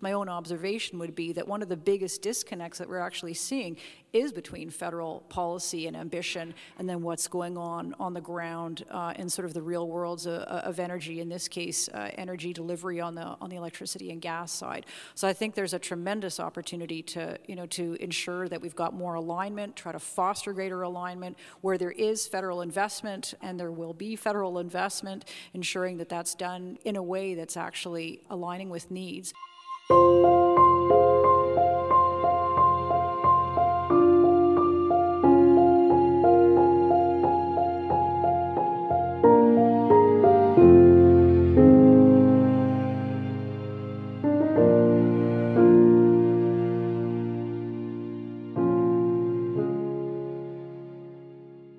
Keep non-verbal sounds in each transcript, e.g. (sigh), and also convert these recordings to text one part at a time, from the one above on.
my own observation would be that one of the biggest disconnects that we're actually seeing is between federal policy and ambition and then what's going on on the ground uh, in sort of the real worlds of, of energy, in this case, uh, energy delivery on the, on the electricity and gas side. So I think there's a tremendous opportunity to, you know, to ensure that we've got more alignment, try to foster greater alignment where there is federal investment and there will be federal investment, ensuring that that's done in a way that's actually aligning with needs you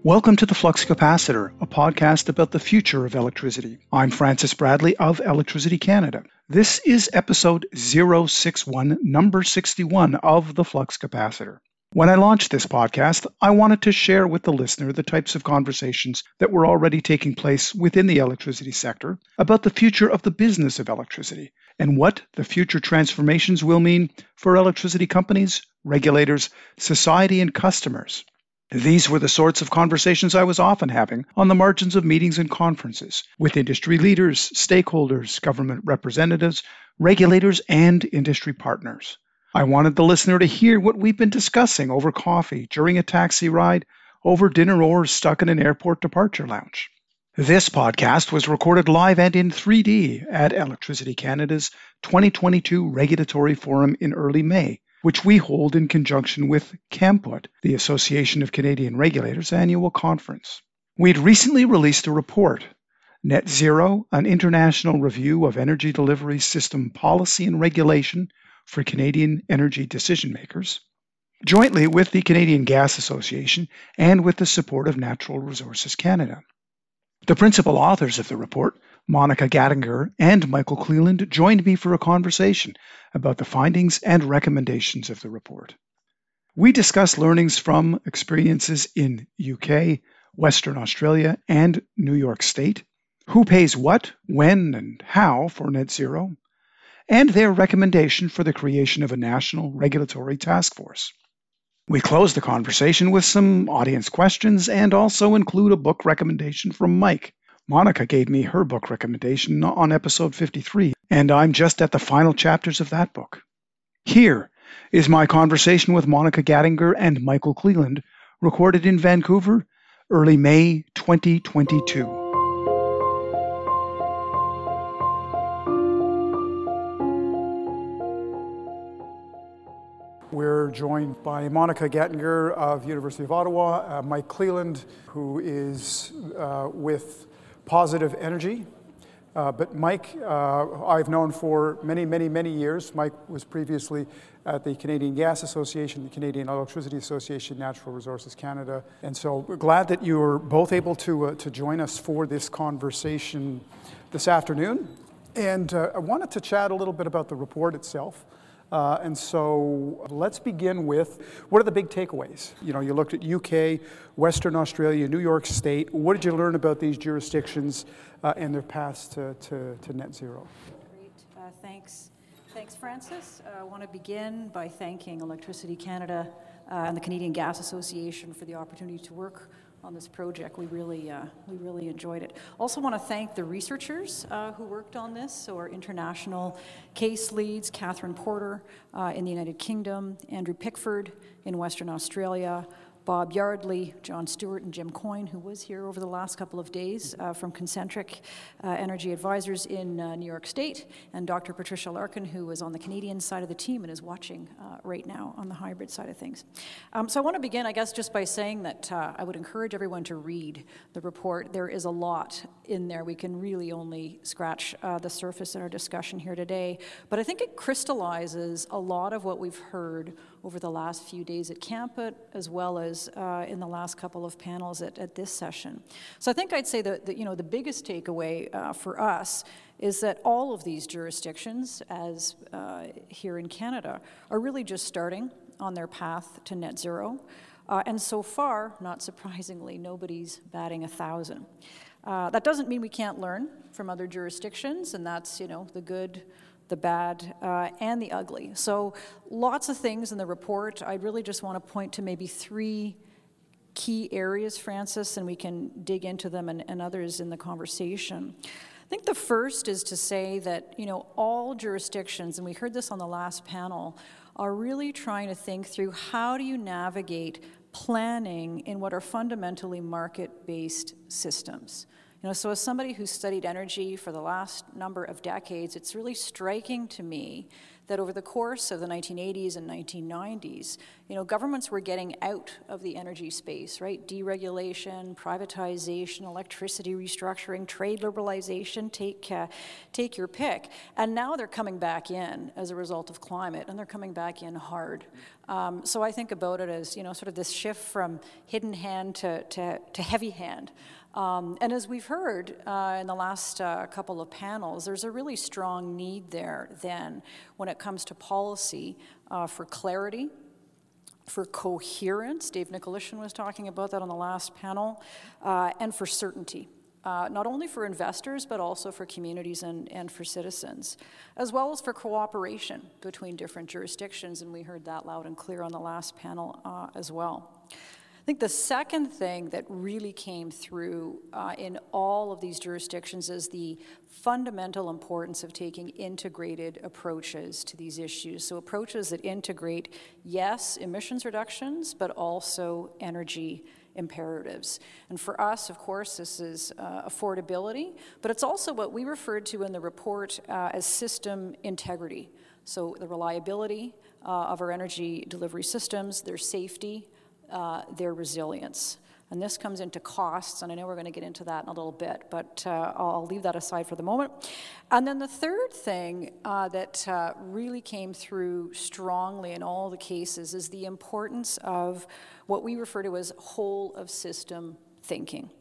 Welcome to the Flux Capacitor, a podcast about the future of electricity. I'm Francis Bradley of Electricity Canada. This is episode 061, number 61 of the Flux Capacitor. When I launched this podcast, I wanted to share with the listener the types of conversations that were already taking place within the electricity sector about the future of the business of electricity and what the future transformations will mean for electricity companies, regulators, society, and customers. These were the sorts of conversations I was often having on the margins of meetings and conferences with industry leaders, stakeholders, government representatives, regulators, and industry partners. I wanted the listener to hear what we've been discussing over coffee, during a taxi ride, over dinner, or stuck in an airport departure lounge. This podcast was recorded live and in 3D at Electricity Canada's 2022 Regulatory Forum in early May which we hold in conjunction with CAMPUT, the Association of Canadian Regulators annual conference. We'd recently released a report, Net Zero, an international review of energy delivery system policy and regulation for Canadian energy decision makers, jointly with the Canadian Gas Association and with the support of Natural Resources Canada. The principal authors of the report Monica Gattinger and Michael Cleland joined me for a conversation about the findings and recommendations of the report. We discuss learnings from experiences in UK, Western Australia, and New York State, who pays what, when, and how for net zero, and their recommendation for the creation of a national regulatory task force. We close the conversation with some audience questions and also include a book recommendation from Mike Monica gave me her book recommendation on episode 53, and I'm just at the final chapters of that book. Here is my conversation with Monica Gattinger and Michael Cleland, recorded in Vancouver, early May 2022. We're joined by Monica Gattinger of University of Ottawa, uh, Mike Cleland, who is uh, with positive energy. Uh, but Mike, uh, I've known for many, many, many years. Mike was previously at the Canadian Gas Association, the Canadian Electricity Association, Natural Resources Canada. And so glad that you were both able to, uh, to join us for this conversation this afternoon. And uh, I wanted to chat a little bit about the report itself. Uh, and so let's begin with what are the big takeaways? You know, you looked at UK, Western Australia, New York State. What did you learn about these jurisdictions uh, and their paths to, to, to net zero? Great, uh, thanks. Thanks, Francis. Uh, I want to begin by thanking Electricity Canada uh, and the Canadian Gas Association for the opportunity to work on this project. We really, uh, we really enjoyed it. Also want to thank the researchers uh, who worked on this, so our international case leads, Catherine Porter uh, in the United Kingdom, Andrew Pickford in Western Australia, Bob Yardley, John Stewart, and Jim Coyne, who was here over the last couple of days uh, from Concentric uh, Energy Advisors in uh, New York State, and Dr. Patricia Larkin, who is on the Canadian side of the team and is watching uh, right now on the hybrid side of things. Um, so I want to begin, I guess, just by saying that uh, I would encourage everyone to read the report. There is a lot in there. We can really only scratch uh, the surface in our discussion here today, but I think it crystallizes a lot of what we've heard over the last few days at CAMPUT, as well as uh, in the last couple of panels at, at this session. So I think I'd say that, that you know, the biggest takeaway uh, for us is that all of these jurisdictions, as uh, here in Canada, are really just starting on their path to net zero. Uh, and so far, not surprisingly, nobody's batting a thousand. Uh, that doesn't mean we can't learn from other jurisdictions, and that's you know the good, the bad, uh, and the ugly. So lots of things in the report. I really just want to point to maybe three key areas, Francis, and we can dig into them and, and others in the conversation. I think the first is to say that, you know, all jurisdictions, and we heard this on the last panel, are really trying to think through how do you navigate planning in what are fundamentally market-based systems. You know, so as somebody who's studied energy for the last number of decades, it's really striking to me that over the course of the 1980s and 1990s, you know, governments were getting out of the energy space, right? Deregulation, privatization, electricity restructuring, trade liberalization, take, uh, take your pick. And now they're coming back in as a result of climate, and they're coming back in hard. Um, so I think about it as, you know, sort of this shift from hidden hand to, to, to heavy hand. Um, and as we've heard uh, in the last uh, couple of panels, there's a really strong need there then when it comes to policy uh, for clarity, for coherence. Dave Nikolejsin was talking about that on the last panel, uh, and for certainty. Uh, not only for investors, but also for communities and, and for citizens, as well as for cooperation between different jurisdictions, and we heard that loud and clear on the last panel uh, as well. I think the second thing that really came through uh, in all of these jurisdictions is the fundamental importance of taking integrated approaches to these issues. So, approaches that integrate, yes, emissions reductions, but also energy imperatives. And for us, of course, this is uh, affordability, but it's also what we referred to in the report uh, as system integrity. So, the reliability uh, of our energy delivery systems, their safety, uh, their resilience. And this comes into costs, and I know we're going to get into that in a little bit, but uh, I'll leave that aside for the moment. And then the third thing uh, that uh, really came through strongly in all the cases is the importance of what we refer to as whole of system thinking.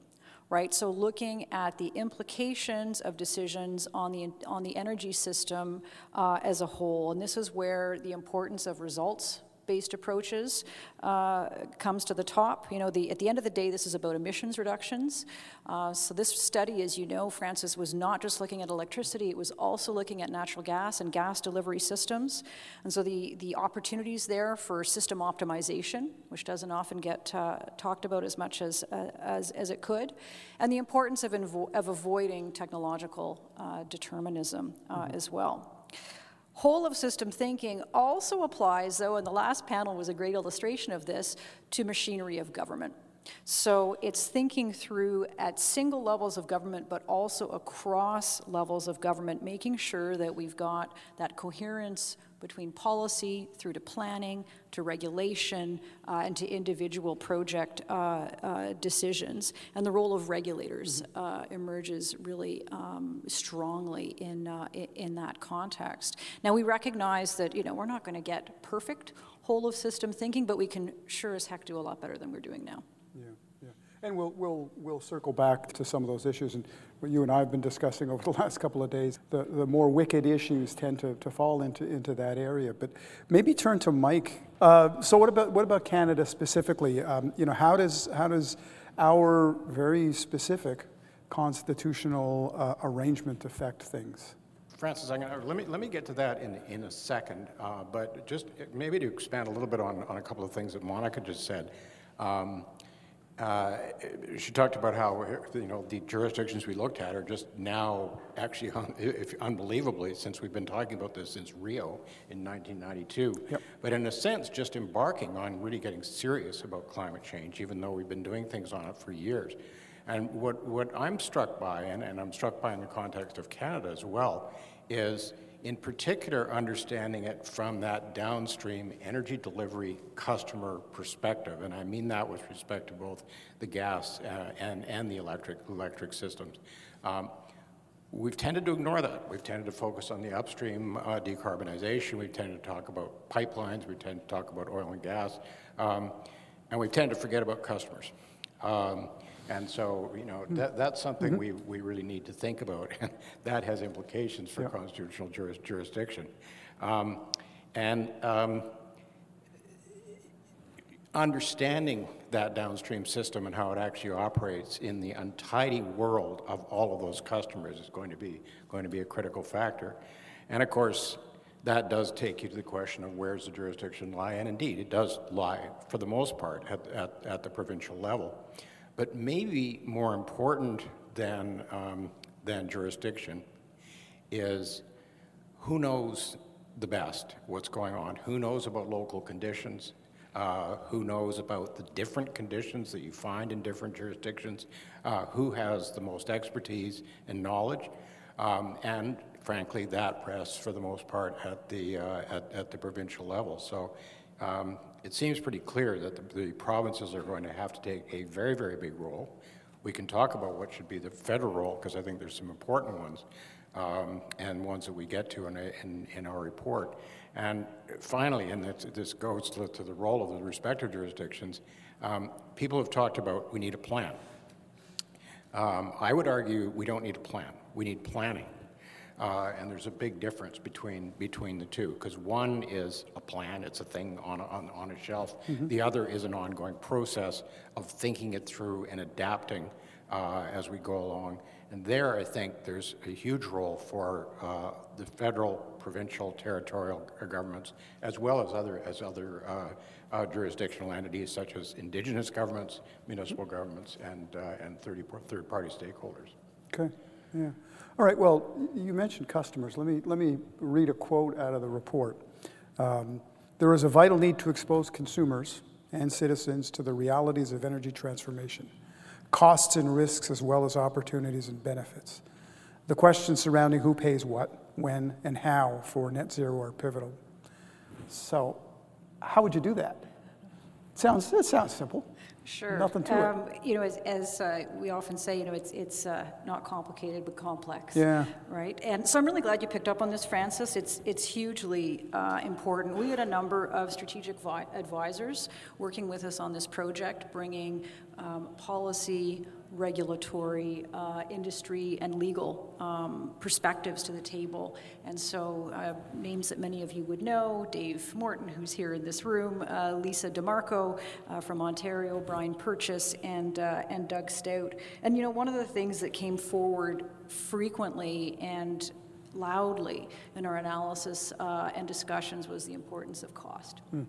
Right, so looking at the implications of decisions on the on the energy system uh, as a whole, and this is where the importance of results based approaches uh, comes to the top. You know, the, at the end of the day, this is about emissions reductions. Uh, so this study, as you know, Francis, was not just looking at electricity, it was also looking at natural gas and gas delivery systems. And so the, the opportunities there for system optimization, which doesn't often get uh, talked about as much as, uh, as, as it could, and the importance of, of avoiding technological uh, determinism uh, mm-hmm. as well. Whole of system thinking also applies, though, and the last panel was a great illustration of this, to machinery of government. So it's thinking through at single levels of government, but also across levels of government, making sure that we've got that coherence between policy through to planning to regulation uh, and to individual project uh, uh, decisions. And the role of regulators uh, emerges really um, strongly in, uh, in that context. Now, we recognize that you know, we're not going to get perfect whole of system thinking, but we can sure as heck do a lot better than we're doing now. And we'll, we'll, we'll circle back to some of those issues. And what you and I have been discussing over the (laughs) last couple of days, the, the more wicked issues tend to, to fall into, into that area. But maybe turn to Mike. Uh, so what about, what about Canada specifically? Um, you know, how does, how does our very specific constitutional uh, arrangement affect things? Francis, gonna, let, me, let me get to that in, in a second, uh, but just maybe to expand a little bit on, on a couple of things that Monica just said. Um, uh, she talked about how you know the jurisdictions we looked at are just now actually, un- if, unbelievably, since we've been talking about this since Rio in 1992. Yep. But in a sense, just embarking on really getting serious about climate change, even though we've been doing things on it for years. And what, what I'm struck by, and, and I'm struck by in the context of Canada as well, is in particular understanding it from that downstream energy delivery customer perspective. And I mean that with respect to both the gas uh, and, and the electric, electric systems. Um, we've tended to ignore that. We've tended to focus on the upstream uh, decarbonization. We've tended to talk about pipelines. We tend to talk about oil and gas. Um, and we tend to forget about customers. Um, and so, you know, that, that's something mm-hmm. we, we really need to think about. And (laughs) that has implications for constitutional juris, jurisdiction. Um, and um, understanding that downstream system and how it actually operates in the untidy world of all of those customers is going to be, going to be a critical factor. And of course, that does take you to the question of where's the jurisdiction lie, and indeed, it does lie, for the most part, at, at, at the provincial level. But maybe more important than, um, than jurisdiction is who knows the best what's going on, who knows about local conditions, uh, who knows about the different conditions that you find in different jurisdictions, uh, who has the most expertise and knowledge, um, and frankly, that rests for the most part at the, uh, at, at, the provincial level. So um, it seems pretty clear that the, the provinces are going to have to take a very, very big role. We can talk about what should be the federal role, because I think there's some important ones, um, and ones that we get to in, a, in, in, our report. And finally, and this, this goes to, to, the role of the respective jurisdictions, um, people have talked about we need a plan. Um, I would argue we don't need a plan. We need planning. Uh, and there's a big difference between, between the two, because one is a plan, it's a thing on a, on, on a shelf. Mm-hmm. The other is an ongoing process of thinking it through and adapting uh, as we go along. And there, I think there's a huge role for uh, the federal, provincial, territorial governments, as well as other, as other uh, uh, jurisdictional entities such as indigenous governments, municipal governments, and, uh, and third-party stakeholders. Okay, yeah. All right, well, you mentioned customers. Let me, let me read a quote out of the report. Um, there is a vital need to expose consumers and citizens to the realities of energy transformation, costs and risks, as well as opportunities and benefits. The questions surrounding who pays what, when, and how for net zero are pivotal. So, how would you do that? It sounds, it sounds simple. Sure. Nothing to um, it. You know, as, as uh, we often say, you know, it's, it's uh, not complicated but complex. Yeah. Right? And so I'm really glad you picked up on this, Francis. It's, it's hugely uh, important. We had a number of strategic vi- advisors working with us on this project, bringing um, policy, regulatory, uh, industry, and legal um, perspectives to the table. And so, uh, names that many of you would know Dave Morton, who's here in this room, uh, Lisa DeMarco uh, from Ontario, Bryne Purchase, and, uh, and Doug Stout. And you know, one of the things that came forward frequently and loudly in our analysis uh, and discussions was the importance of cost. Hmm.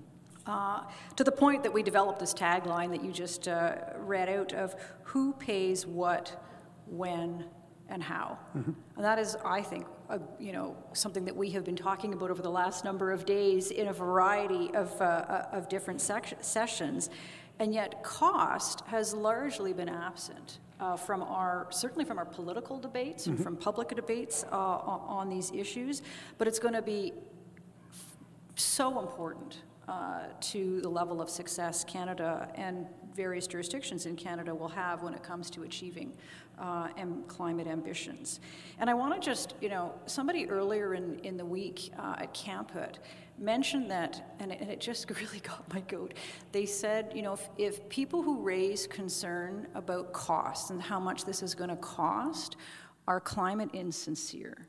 Uh, to the point that we developed this tagline that you just uh, read out of who pays what, when, and how. Mm-hmm. And that is, I think, a, you know, something that we have been talking about over the last number of days in a variety of, uh, uh of different sec- sessions. And yet, cost has largely been absent. Uh, from our certainly from our political debates and from public debates uh, on, on, these issues, but it's going to be f- so important uh, to the level of success Canada and various jurisdictions in Canada will have when it comes to achieving uh, climate ambitions. And I want to just, you know, somebody earlier in, in the week uh, at Camp mentioned that, and it, and it, just (laughs) really got my goat. They said, you know, if, if people who raise concern about costs and how much this is going to cost are climate insincere.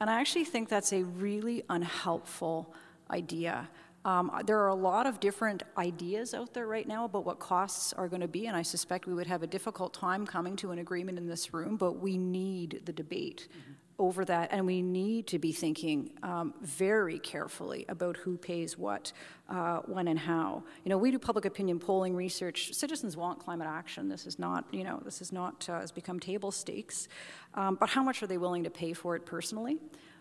And I actually think that's a really unhelpful idea. Um, there are a lot of different ideas out there right now about what costs are going to be, and I suspect we would have a difficult time coming to an agreement in this room, but we need the debate mm-hmm. over that, and we need to be thinking um, very carefully about who pays what, uh, when, and how. You know, we do public opinion polling research. Citizens want climate action. This is not, you know, this is not, uh, has become table stakes. Um, but how much are they willing to pay for it personally?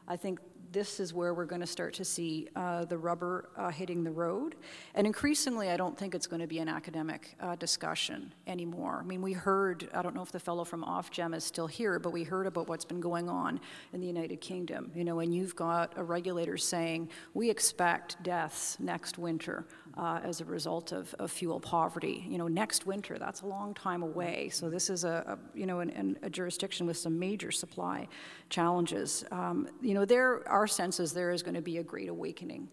I think this is where we're going to start to see uh, the rubber uh, hitting the road. And increasingly, I don't think it's going to be an academic uh, discussion anymore. I mean, we heard, I don't know if the fellow from Ofgem is still here, but we heard about what's been going on in the United Kingdom. You know, and you've got a regulator saying, we expect deaths next winter uh, as a result of, of, fuel poverty. You know, next winter, that's a long time away. So this is a, a you know, an, an, a jurisdiction with some major supply challenges. Um, you know, there, our sense is there is going to be a great awakening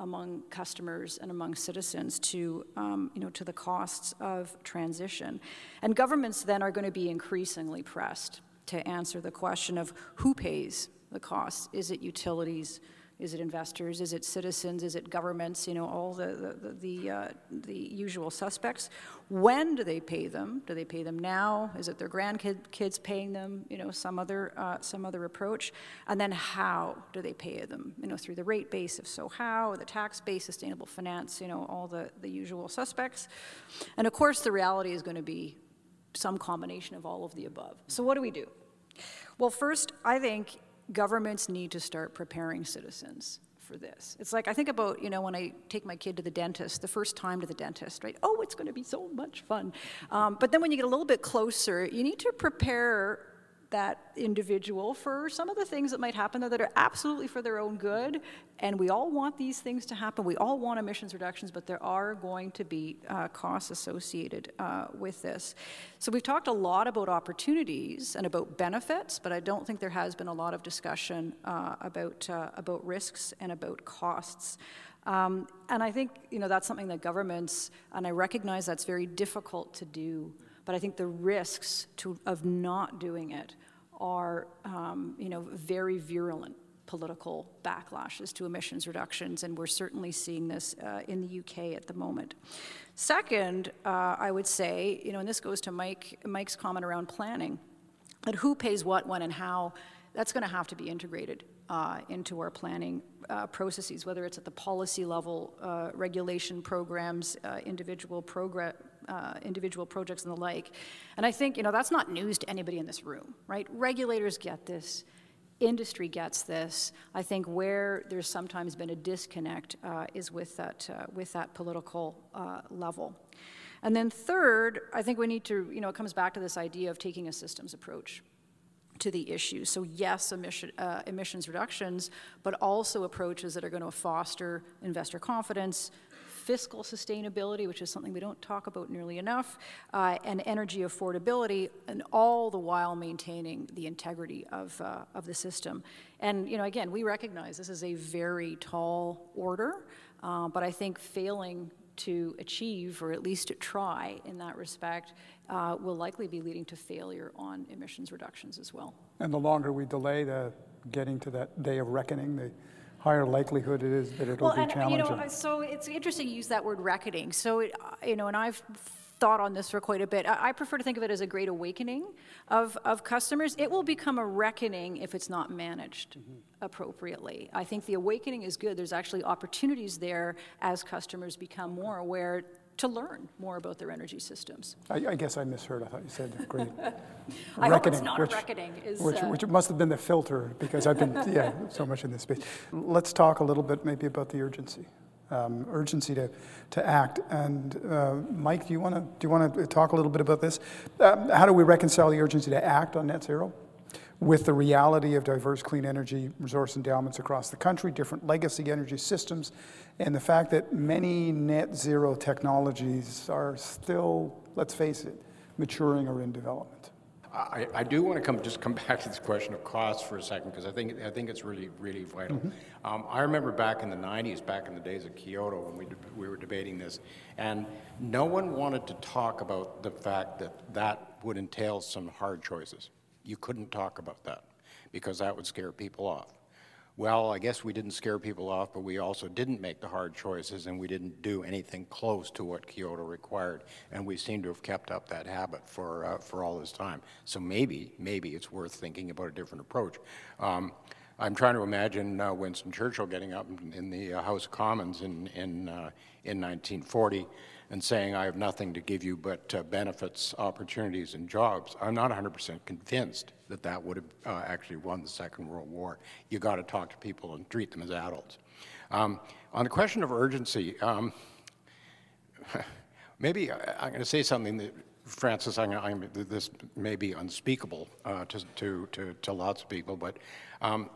among customers and among citizens to, um, you know, to the costs of transition. And governments then are going to be increasingly pressed to answer the question of who pays the costs. Is it utilities? Is it investors? Is it citizens? Is it governments? You know, all the, the, the, uh, the usual suspects. When do they pay them? Do they pay them now? Is it their grandkids paying them? You know, some other, uh, some other approach. And then how do they pay them? You know, through the rate base, if so, how? The tax base, sustainable finance, you know, all the, the usual suspects. And of course, the reality is going to be some combination of all of the above. So what do we do? Well, first, I think governments need to start preparing citizens for this. It's like I think about, you know, when I take my kid to the dentist, the first time to the dentist, right? Oh, it's going to be so much fun. Um, but then when you get a little bit closer, you need to prepare that individual for some of the things that might happen there that are absolutely for their own good. And we all want these things to happen. We all want emissions reductions, but there are going to be uh, costs associated uh, with this. So we've talked a lot about opportunities and about benefits, but I don't think there has been a lot of discussion uh, about, uh, about risks and about costs. Um, and I think you know that's something that governments, and I recognize that's very difficult to do. But I think the risks to, of not doing it are, um, you know, very virulent political backlashes to emissions reductions, and we're certainly seeing this uh, in the UK at the moment. Second, uh, I would say, you know, and this goes to Mike, Mike's comment around planning, that who pays what, when, and how, that's going to have to be integrated uh, into our planning uh, processes, whether it's at the policy level, uh, regulation programs, uh, individual program, uh, individual projects and the like. And I think, you know, that's not news to anybody in this room, right? Regulators get this. Industry gets this. I think where there's sometimes been a disconnect uh, is with that, uh, with that political uh, level. And then third, I think we need to, you know, it comes back to this idea of taking a systems approach to the issue. So yes, emission, uh, emissions reductions, but also approaches that are going to foster investor confidence, fiscal sustainability, which is something we don't talk about nearly enough, uh, and energy affordability, and all the while maintaining the integrity of, uh, of the system. And, you know, again, we recognize this is a very tall order, uh, but I think failing to achieve, or at least to try in that respect, uh, will likely be leading to failure on emissions reductions as well. And the longer we delay the getting to that day of reckoning, the higher likelihood it is that it'll well, be and, challenging. You know, so it's interesting you use that word reckoning. So, it, you know, and I've thought on this for quite a bit. I, I prefer to think of it as a great awakening of, of customers. It will become a reckoning if it's not managed mm-hmm. appropriately. I think the awakening is good. There's actually opportunities there as customers become more aware to learn more about their energy systems. I, I guess I misheard. I thought you said great (laughs) I reckoning. hope it's not which, reckoning. Is, which, uh, which must have been the filter because I've been yeah so much in this space. Let's talk a little bit maybe about the urgency. Um, urgency to, to act. And uh, Mike, do you want to do you want to talk a little bit about this? Um, how do we reconcile the urgency to act on net zero? With the reality of diverse clean energy resource endowments across the country, different legacy energy systems, and the fact that many net zero technologies are still, let's face it, maturing or in development. I, I, do want to come just come (laughs) back to this question of cost for a second because I think I think it's really really vital. Mm-hmm. Um, I remember back in the '90s, back in the days of Kyoto, when we we were debating this, and no one wanted to talk about the fact that that would entail some hard choices. You couldn't talk about that because that would scare people off. Well, I guess we didn't scare people off, but we also didn't make the hard choices and we didn't do anything close to what Kyoto required. And we seem to have kept up that habit for, uh, for all this time. So maybe, maybe it's worth thinking about a different approach. Um, I'm trying to imagine uh, Winston Churchill getting up in, the uh, House of Commons in, in, uh, in 1940 and saying, I have nothing to give you but uh, benefits, opportunities, and jobs. I'm not 100% convinced that that would have uh, actually won the Second World War. You got to talk to people and treat them as adults. Um, on the question of urgency, um, (laughs) maybe I, am going to say something that, Francis, I'm, I'm, this may be unspeakable uh, to, to, to, to, lots of people, but um,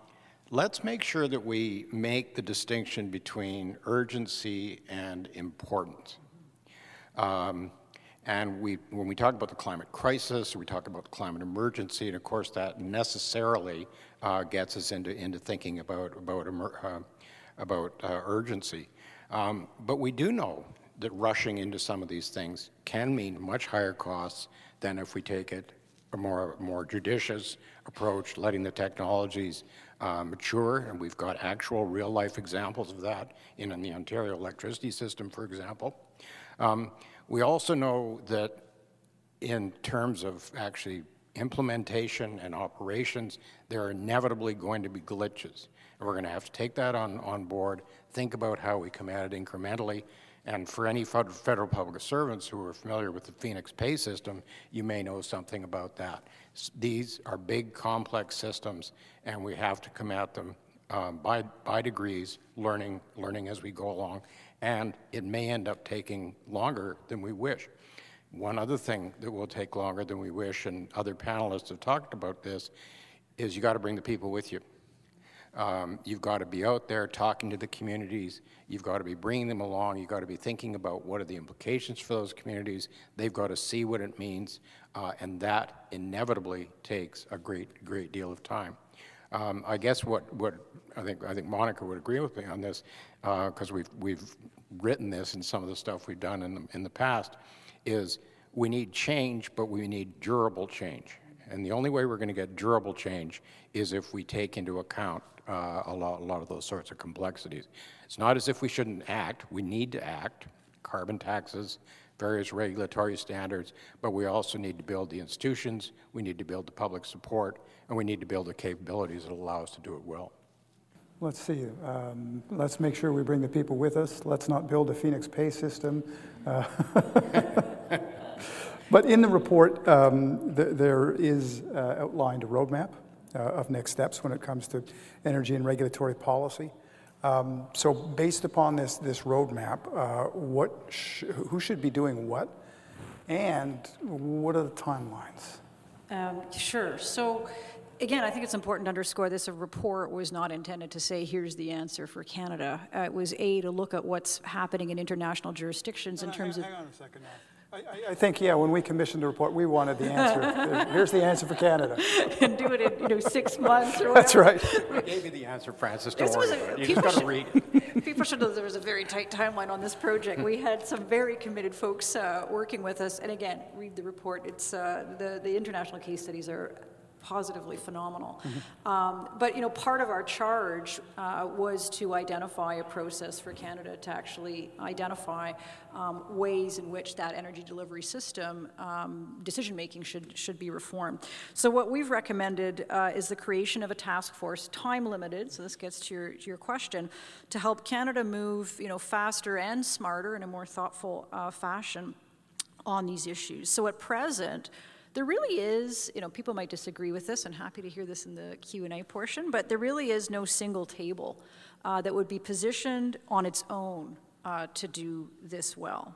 let's make sure that we make the distinction between urgency and importance. Um, and we, when we talk about the climate crisis, we talk about the climate emergency, and of course that necessarily uh, gets us into, into thinking about, about, uh, about uh, urgency. Um, but we do know that rushing into some of these things can mean much higher costs than if we take it a more, more judicious approach, letting the technologies uh, mature, and we've got actual real-life examples of that in, in the Ontario electricity system, for example. Um, we also know that in terms of actually implementation and operations, there are inevitably going to be glitches. And we're going to have to take that on, on board, think about how we come at it incrementally. And for any federal public servants who are familiar with the Phoenix pay system, you may know something about that. These are big, complex systems, and we have to come at them um, by, by degrees, learning, learning as we go along. And it may end up taking longer than we wish. One other thing that will take longer than we wish, and other panelists have talked about this, is you got to bring the people with you. Um, you've got to be out there talking to the communities. You've got to be bringing them along. You've got to be thinking about what are the implications for those communities. They've got to see what it means, uh, and that inevitably takes a great, great deal of time. Um, I guess what, what I think I think Monica would agree with me on this because uh, we've we've written this in some of the stuff we've done in the, in the past is we need change, but we need durable change. And the only way we're going to get durable change is if we take into account uh, a, lot, a lot of those sorts of complexities. It's not as if we shouldn't act. We need to act. Carbon taxes, various regulatory standards, but we also need to build the institutions, we need to build the public support, and we need to build the capabilities that allow us to do it well. Let's see. Um, let's make sure we bring the people with us. Let's not build a Phoenix pay system. Uh, (laughs) but in the report, um, th there is uh, outlined a roadmap uh, of next steps when it comes to energy and regulatory policy. Um, so based upon this, this roadmap, uh, what sh who should be doing what, and what are the timelines? Um, sure. So again, I think it's important to underscore this. A report was not intended to say, here's the answer for Canada. Uh, it was A, to look at what's happening in international jurisdictions in terms hang, of... Hang on a second now. I, I, think, yeah, when we commissioned the report, we wanted the answer. (laughs) Here's the answer for Canada. and do it in, you know, six (laughs) months or whatever. That's right. I gave you the answer, Francis. Don't worry about it. You just got to read it. (laughs) People should know there was a very tight timeline on this project. We had some very committed folks uh, working with us. And again, read the report. It's uh, the, the international case studies are positively phenomenal. Mm-hmm. Um, but you know, part of our charge uh, was to identify a process for Canada to actually identify um, ways in which that energy delivery system um, decision making should should be reformed. So what we've recommended uh, is the creation of a task force, time limited. So this gets to your to your question, to help Canada move you know faster and smarter in a more thoughtful uh, fashion on these issues. So at present. There really is, you know, people might disagree with this, and happy to hear this in the Q&A portion, but there really is no single table uh, that would be positioned on its own uh, to do this well.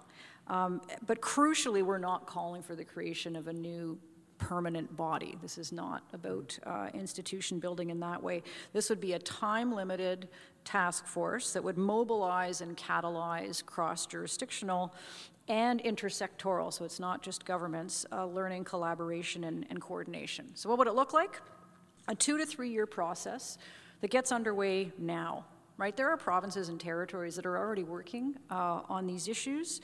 Um, but crucially, we're not calling for the creation of a new permanent body. This is not about uh, institution building in that way. This would be a time-limited task force that would mobilize and catalyze cross-jurisdictional and intersectoral, so it's not just governments, uh, learning, collaboration, and, and coordination. So what would it look like? A two to three year process that gets underway now, right? There are provinces and territories that are already working uh, on these issues,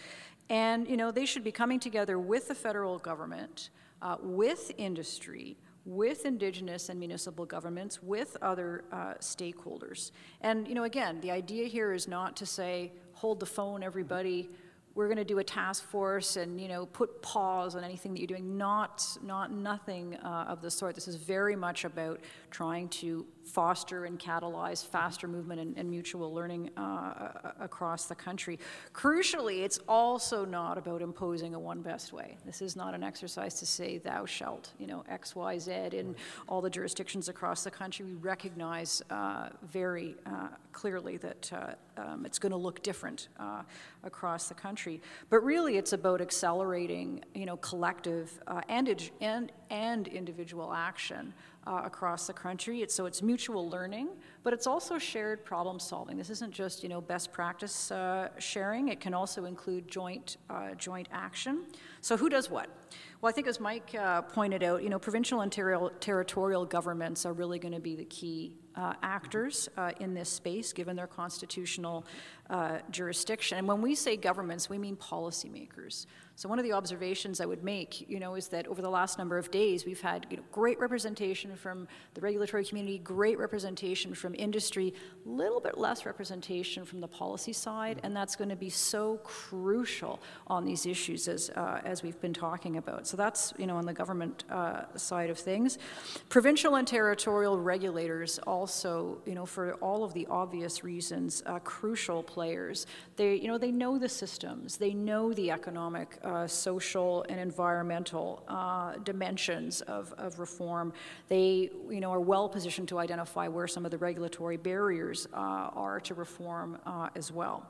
and you know they should be coming together with the federal government, uh, with industry, with Indigenous and municipal governments, with other uh, stakeholders. And you know, again, the idea here is not to say, hold the phone, everybody, we're going to do a task force and you know put pause on anything that you're doing. Not not nothing uh, of the sort. This is very much about trying to foster and catalyze faster movement and, and mutual learning uh, across the country. Crucially, it's also not about imposing a one best way. This is not an exercise to say thou shalt, you know, X, Y, Z in all the jurisdictions across the country. We recognize uh, very uh, clearly that uh, um, it's going to look different uh, across the country. But really, it's about accelerating, you know, collective uh, and, and, and individual action uh, across the country. It's, so it's mutual learning, but it's also shared problem solving. This isn't just you know best practice uh, sharing. It can also include joint uh, joint action. So who does what? Well, I think as Mike uh, pointed out, you know, provincial and ter- territorial governments are really going to be the key uh, actors uh, in this space, given their constitutional uh, jurisdiction. And when we say governments, we mean policymakers. So one of the observations I would make, you know, is that over the last number of days, we've had you know, great representation from the regulatory community, great representation from industry, a little bit less representation from the policy side, and that's going to be so crucial on these issues as, uh, as we've been talking about. So that's, you know, on the government uh, side of things. Provincial and territorial regulators also, you know, for all of the obvious reasons, uh, crucial players. They, you know, they know the systems, they know the economic uh, social and environmental uh, dimensions of, of reform. They you know, are well positioned to identify where some of the regulatory barriers uh, are to reform uh, as well.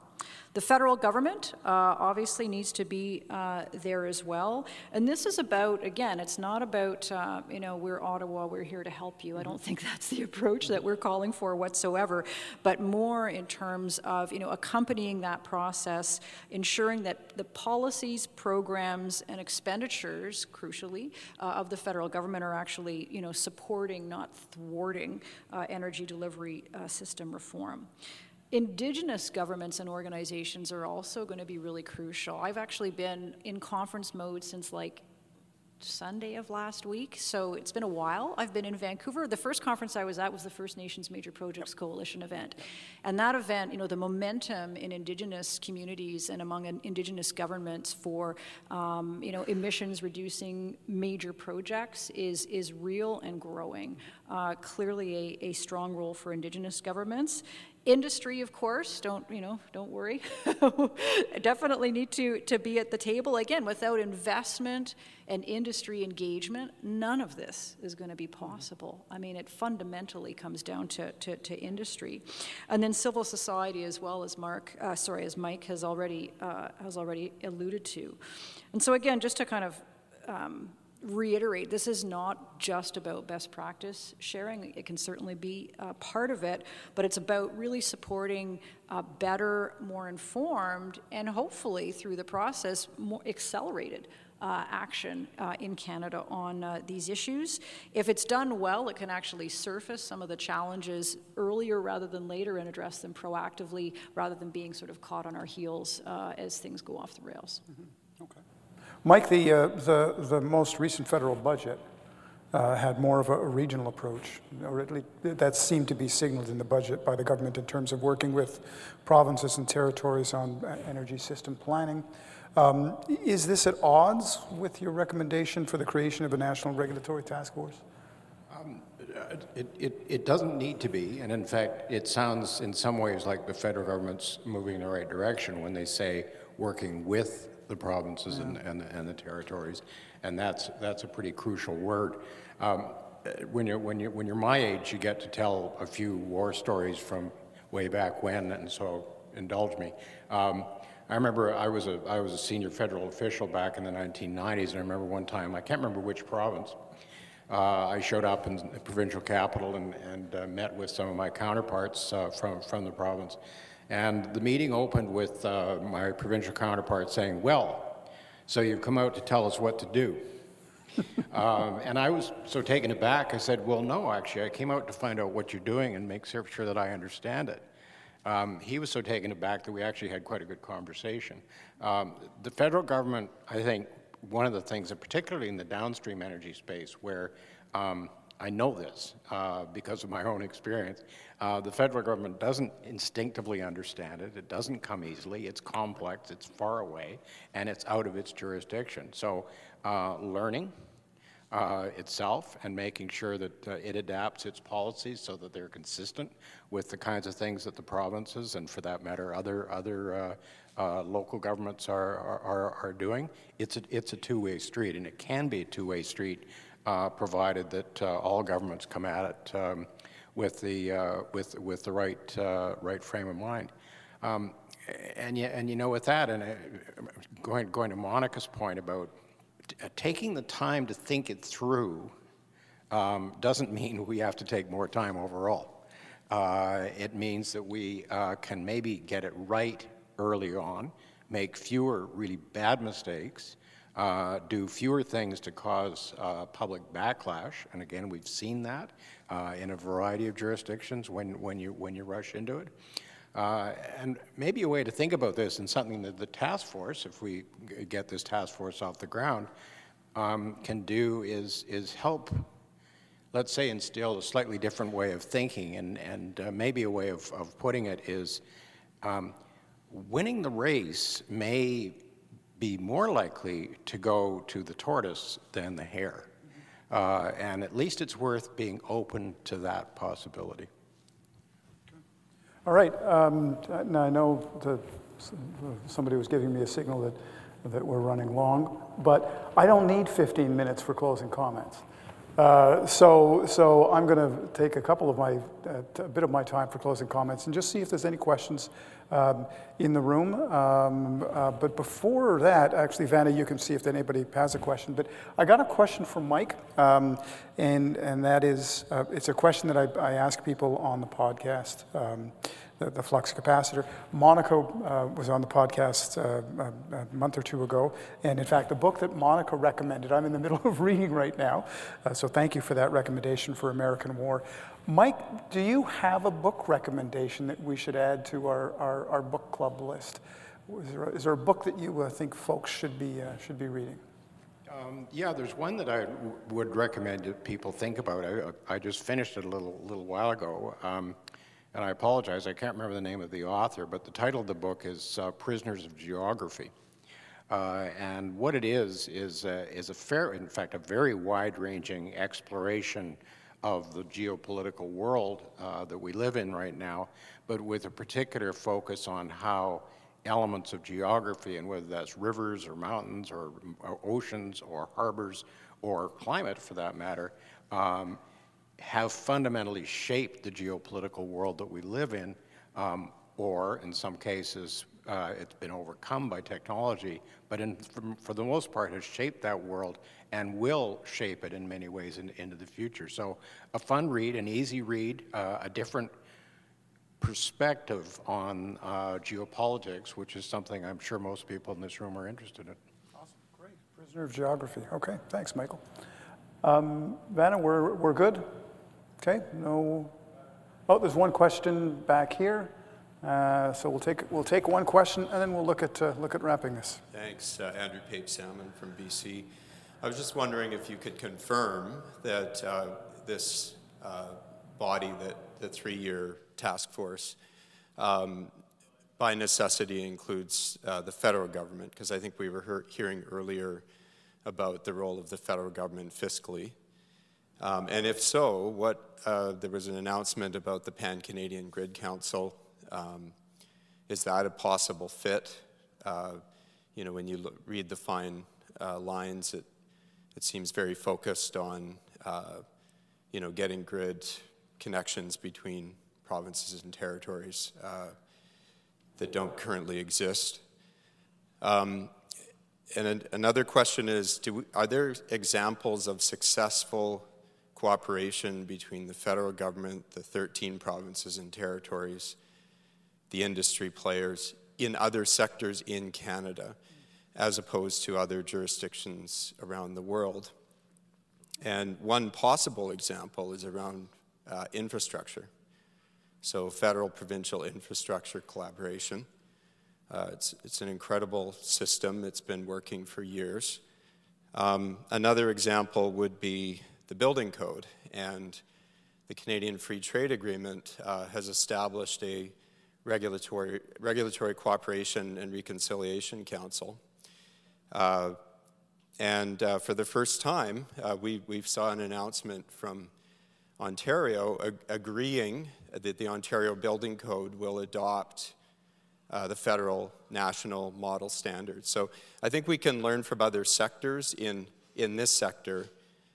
The federal government uh, obviously needs to be uh, there as well. And this is about, again, it's not about, uh, you know, we're Ottawa, we're here to help you. I don't think (laughs) that's the approach that we're calling for whatsoever, but more in terms of, you know, accompanying that process, ensuring that the policies, programs, and expenditures, crucially, uh, of the federal government are actually, you know, supporting, not thwarting, uh, energy delivery uh, system reform. Indigenous governments and organizations are also going to be really crucial. I've actually been in conference mode since like Sunday of last week, so it's been a while. I've been in Vancouver. The first conference I was at was the First Nations Major Projects Coalition event. And that event, you know, the momentum in Indigenous communities and among Indigenous governments for, um, you know, emissions reducing major projects is, is real and growing. Uh, clearly a, a strong role for Indigenous governments. Industry, of course, don't, you know, don't worry. (laughs) Definitely need to, to be at the table. Again, without investment and industry engagement, none of this is going to be possible. I mean, it fundamentally comes down to, to, to industry. And then civil society as well as Mark, uh, sorry, as Mike has already, uh, has already alluded to. And so again, just to kind of um, reiterate this is not just about best practice sharing. It can certainly be a part of it, but it's about really supporting a better, more informed, and hopefully through the process, more accelerated. Uh, action uh, in Canada on uh, these issues. If it's done well, it can actually surface some of the challenges earlier rather than later and address them proactively rather than being sort of caught on our heels uh, as things go off the rails. Mm-hmm. Mike, the, uh, the, the most recent federal budget uh, had more of a, regional approach, or at least that seemed to be signaled in the budget by the government in terms of working with provinces and territories on uh, energy system planning. Um, is this at odds with your recommendation for the creation of a national regulatory task force? Um, it, it, it, doesn't need to be, and in fact, it sounds in some ways like the federal government's moving in the right direction when they say working with the provinces and, and, and, the territories, and that's, that's a pretty crucial word. Um, when, you're, when, you're, when you're my age, you get to tell a few war stories from way back when, and so indulge me. Um, I remember I was, a, I was a senior federal official back in the 1990s, and I remember one time, I can't remember which province, uh, I showed up in the provincial capital and, and uh, met with some of my counterparts uh, from, from the province. And the meeting opened with uh, my provincial counterpart saying, Well, so you've come out to tell us what to do. (laughs) um, and I was so taken aback, I said, Well, no, actually, I came out to find out what you're doing and make sure that I understand it. Um, he was so taken aback that we actually had quite a good conversation. Um, the federal government, I think, one of the things, particularly in the downstream energy space, where um, I know this uh, because of my own experience. Uh, the federal government doesn't instinctively understand it. It doesn't come easily. It's complex, it's far away, and it's out of its jurisdiction. So, uh, learning uh, itself and making sure that uh, it adapts its policies so that they're consistent with the kinds of things that the provinces and, for that matter, other other uh, local governments are, are, are doing. It's a, it's a two-way street, and it can be a two-way street uh, provided that uh, all governments come at it um, with the uh, with with the right uh, right frame of mind. Um, and you, and you know with that and uh, going going to Monica's point about taking the time to think it through um, doesn't (laughs) mean we have to take more time overall. Uh, it means that we uh, can maybe get it right early on, make fewer really bad mistakes, uh, do fewer things to cause uh, public backlash. And again, we've seen that uh, in a variety of jurisdictions when, when, you, when you rush into it. Uh, and maybe a way to think about this and something that the task force, if we get this task force off the ground, um, can do is, is help, let's say, instill a slightly different way of thinking. And, and uh, maybe a way of, of putting it is um, winning the race may be more likely to go to the tortoise than the hare. Uh, and at least it's worth being open to that possibility. All right, um, now I know that somebody was giving me a signal that, that we're running long, but I don't need 15 minutes for closing comments. Uh, so, so I'm going to take a couple of my, uh, a bit of my time for closing comments and just see if there's any questions um, in the room. Um, uh, but before that, actually, Vanna, you can see if anybody has a question. But I got a question from Mike, um, and and that is, uh, it's a question that I, I ask people on the podcast. The, the flux capacitor. Monica uh, was on the podcast uh, a, a, month or two ago, and in fact, the book that Monica recommended, I'm in the (laughs) middle of reading right now, uh, so thank you for that recommendation for American War. Mike, do you have a book recommendation that we should add to our, our, our book club list? Is there, a, is there a book that you uh, think folks should be, uh, should be reading? Um, yeah, there's one that I would recommend that people think about. I, I just finished it a little, little while ago. Um, and I apologize, I can't remember the name of the author, but the title of the book is uh, Prisoners of Geography. Uh, and what it is, is, uh, is a fair, in fact, a very wide ranging exploration of the geopolitical world uh, that we live in right now, but with a particular focus on how elements of geography, and whether that's rivers or mountains or, or oceans or harbors or climate for that matter, um, have fundamentally shaped the geopolitical world that we live in, um, or in some cases, uh, it's been overcome by technology, but in, for, for, the most part has shaped that world and will shape it in many ways in, into the future. So a fun read, an easy read, uh, a different perspective on uh, geopolitics, which is something I'm sure most people in this room are interested in. Awesome, great. Prisoner of Geography. Okay, thanks, Michael. Um, Vanna, we're, we're good? Okay, no. Oh, there's one question back here. Uh, so we'll take we'll take one question and then we'll look at uh, look at wrapping this. Thanks, uh, Andrew Pape Salmon from BC. I was just wondering if you could confirm that uh, this uh, body, that the three-year task force, um, by necessity includes uh, the federal government, because I think we were hearing earlier about the role of the federal government fiscally. Um, and if so, what there was an announcement about the Pan Canadian Grid Council um, is that a possible fit? Uh, you know, when you look, read the fine uh, lines, it, it seems very focused on, uh, you know, getting grid connections between provinces and territories uh, that don't currently exist. Um, and an, another question is, we, are there examples of successful cooperation between the federal government, the 13 provinces and territories, the industry players in other sectors in Canada as opposed to other jurisdictions around the world. And one possible example is around uh, infrastructure. So, federal provincial infrastructure collaboration. Uh, it's, it's an incredible system, it's been working for years. Um, another example would be the building code, and the Canadian Free Trade Agreement uh, has established a Regulatory, Regulatory Cooperation and Reconciliation Council. Uh, and uh, for the first time, uh, we, we saw an announcement from Ontario ag- agreeing that the Ontario Building Code will adopt uh, the federal national model standards. So I think we can learn from other sectors in, in this sector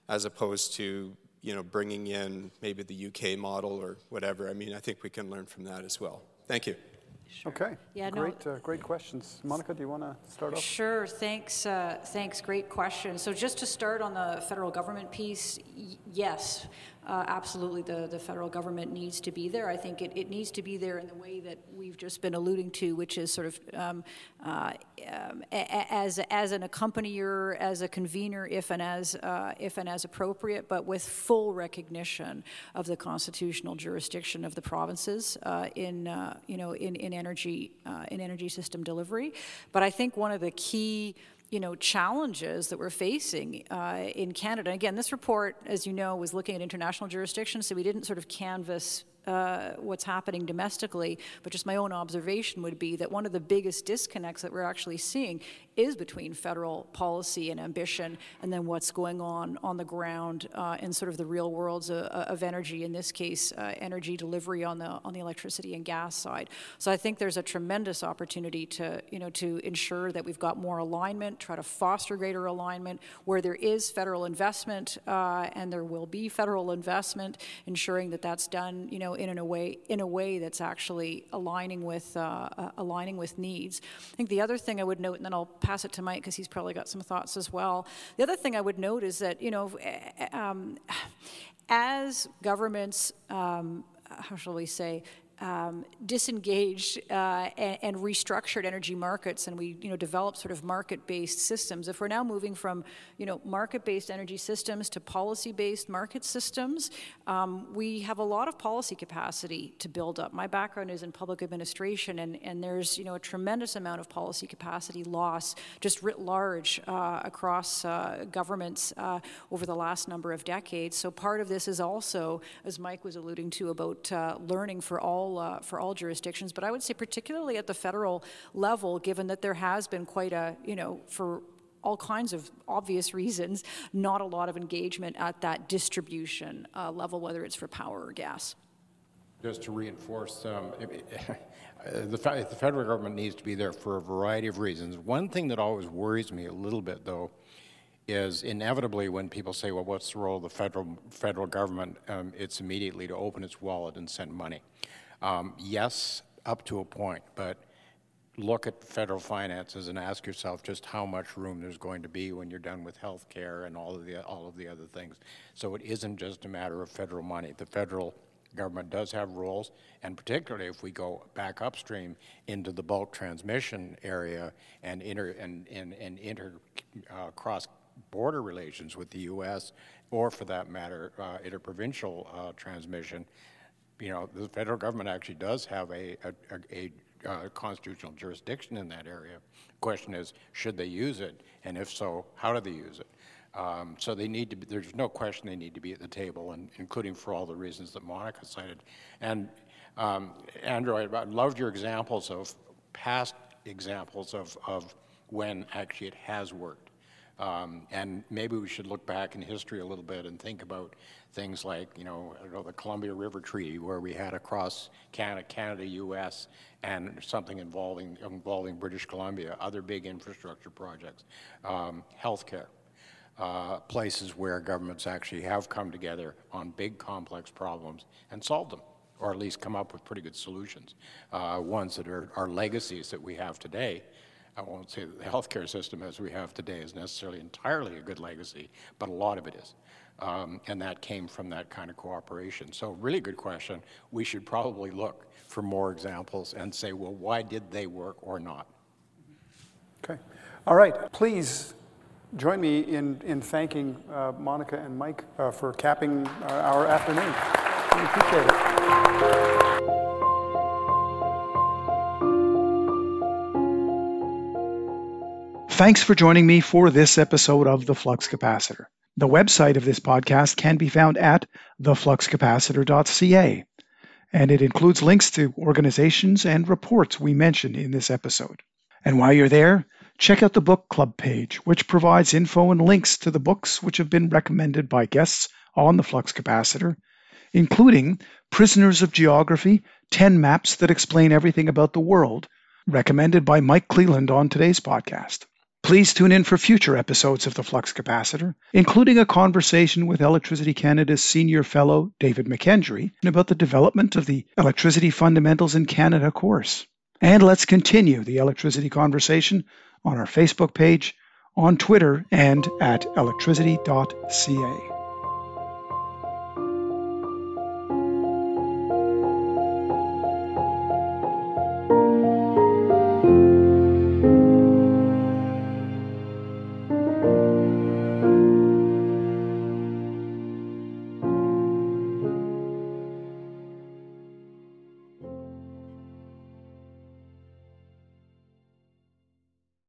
as opposed to you know, bringing in maybe the UK model or whatever. I mean, I think we can learn from that as well. Thank you. Sure. Okay. Yeah, great, no, uh, great questions. Monica, do you want to start off? Sure. Thanks. Uh, thanks. Great question. So just to start on the federal government piece, y- yes, uh, absolutely the, the federal government needs to be there. I think it, it needs to be there in the way that we've just been alluding to, which is sort of um, uh, um, as, as an accompanier, as a convener, if and as, uh, if and as appropriate, but with full recognition of the constitutional jurisdiction of the provinces uh, in, uh, you know, in, in, energy, uh, in energy system delivery. But I think one of the key you know, challenges that we're facing uh, in Canada. Again, this report, as you know, was looking at international jurisdictions, so we didn't sort of canvass uh, what's happening domestically, but just my own observation would be that one of the biggest disconnects that we're actually seeing is between federal policy and ambition and then what's going on on the ground uh, in sort of the real worlds of, uh, of energy, in this case, uh, energy delivery on the, on the electricity and gas side. So I think there's a tremendous opportunity to, you know, to ensure that we've got more alignment, try to foster greater alignment where there is federal investment, uh, and there will be federal investment, ensuring that that's done, you know, in a way in a way that's actually aligning with uh, uh, aligning with needs. I think the other thing I would note, and then I'll pass it to Mike because he's probably got some thoughts as well. The other thing I would note is that you know, um, (sighs) as governments. Um, how shall we say, um, disengaged uh, and, and, restructured energy markets, and we you know developed sort of market-based systems. If we're now moving from you know market-based energy systems to policy-based market systems, um, we have a lot of policy capacity to build up. My background is in public administration, and, and there's you know a tremendous amount of policy capacity loss just writ large uh, across uh, governments uh, over the last number of decades. So part of this is also, as Mike was alluding to, about uh, learning for all all uh, for all jurisdictions, but I would say particularly at the federal level, given that there has been quite a you know for all kinds of obvious (laughs) reasons, not a lot of engagement at that distribution uh, level, whether it's for power or gas. Just to reinforce, um, (laughs) the, the federal government needs to be there for a variety of reasons. One thing that always worries me a little bit, though, is inevitably when people say, well, what's the role of the federal, federal government, um, it's immediately to open its wallet and send money. Um, yes, up to a point, but look at federal finances and ask yourself just how much room there's going to be when you're done with health care and all of the all of the other things. So it isn't just a matter of federal money. The federal government does have rules, and particularly if we go back upstream into the bulk transmission area and inter and and, and inter uh, cross border relations with the U.S. or for that matter uh, interprovincial uh, transmission you know, the federal government actually does have a, a, a, a uh, constitutional jurisdiction in that area. The question is, should they use it? And if so, how do they use it? Um, so they need to be, there's no question they need to be at the table, and including for all the reasons that Monica cited. And um, Andrew, I, I loved your examples of past examples of, of when actually it has worked. Um, and maybe we should look back in history a little bit and think about things like, you know, know, the Columbia River Treaty, where we had across Canada, Canada, U.S., and something involving involving British Columbia, other big infrastructure projects, um, healthcare. Uh, places where governments actually have come together on big complex problems and solved them, or at least come up with pretty good solutions. Uh, ones that are, are legacies that we have today I won't say that the healthcare system as we have today is necessarily entirely a good legacy, but a lot of it is. Um, and that came from that kind of cooperation. So really good question. We should probably look for more examples and say, well, why did they work or not? Okay. All right. Please join me in, in thanking uh, Monica and Mike uh, for capping uh, our afternoon. We appreciate it. Thanks for joining me for this episode of The Flux Capacitor. The website of this podcast can be found at thefluxcapacitor.ca, and it includes links to organizations and reports we mentioned in this episode. And while you're there, check out the book club page, which provides info and links to the books which have been recommended by guests on the Flux Capacitor, including Prisoners of Geography 10 Maps That Explain Everything About the World, recommended by Mike Cleland on today's podcast. Please tune in for future episodes of the Flux Capacitor, including a conversation with Electricity Canada's Senior Fellow David McKendry about the development of the Electricity Fundamentals in Canada course. And let's continue the electricity conversation on our Facebook page, on Twitter, and at electricity.ca.